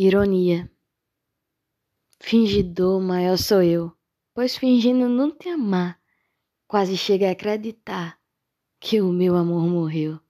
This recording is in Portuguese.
Ironia. Fingidor maior sou eu, pois fingindo não te amar, quase chega a acreditar que o meu amor morreu.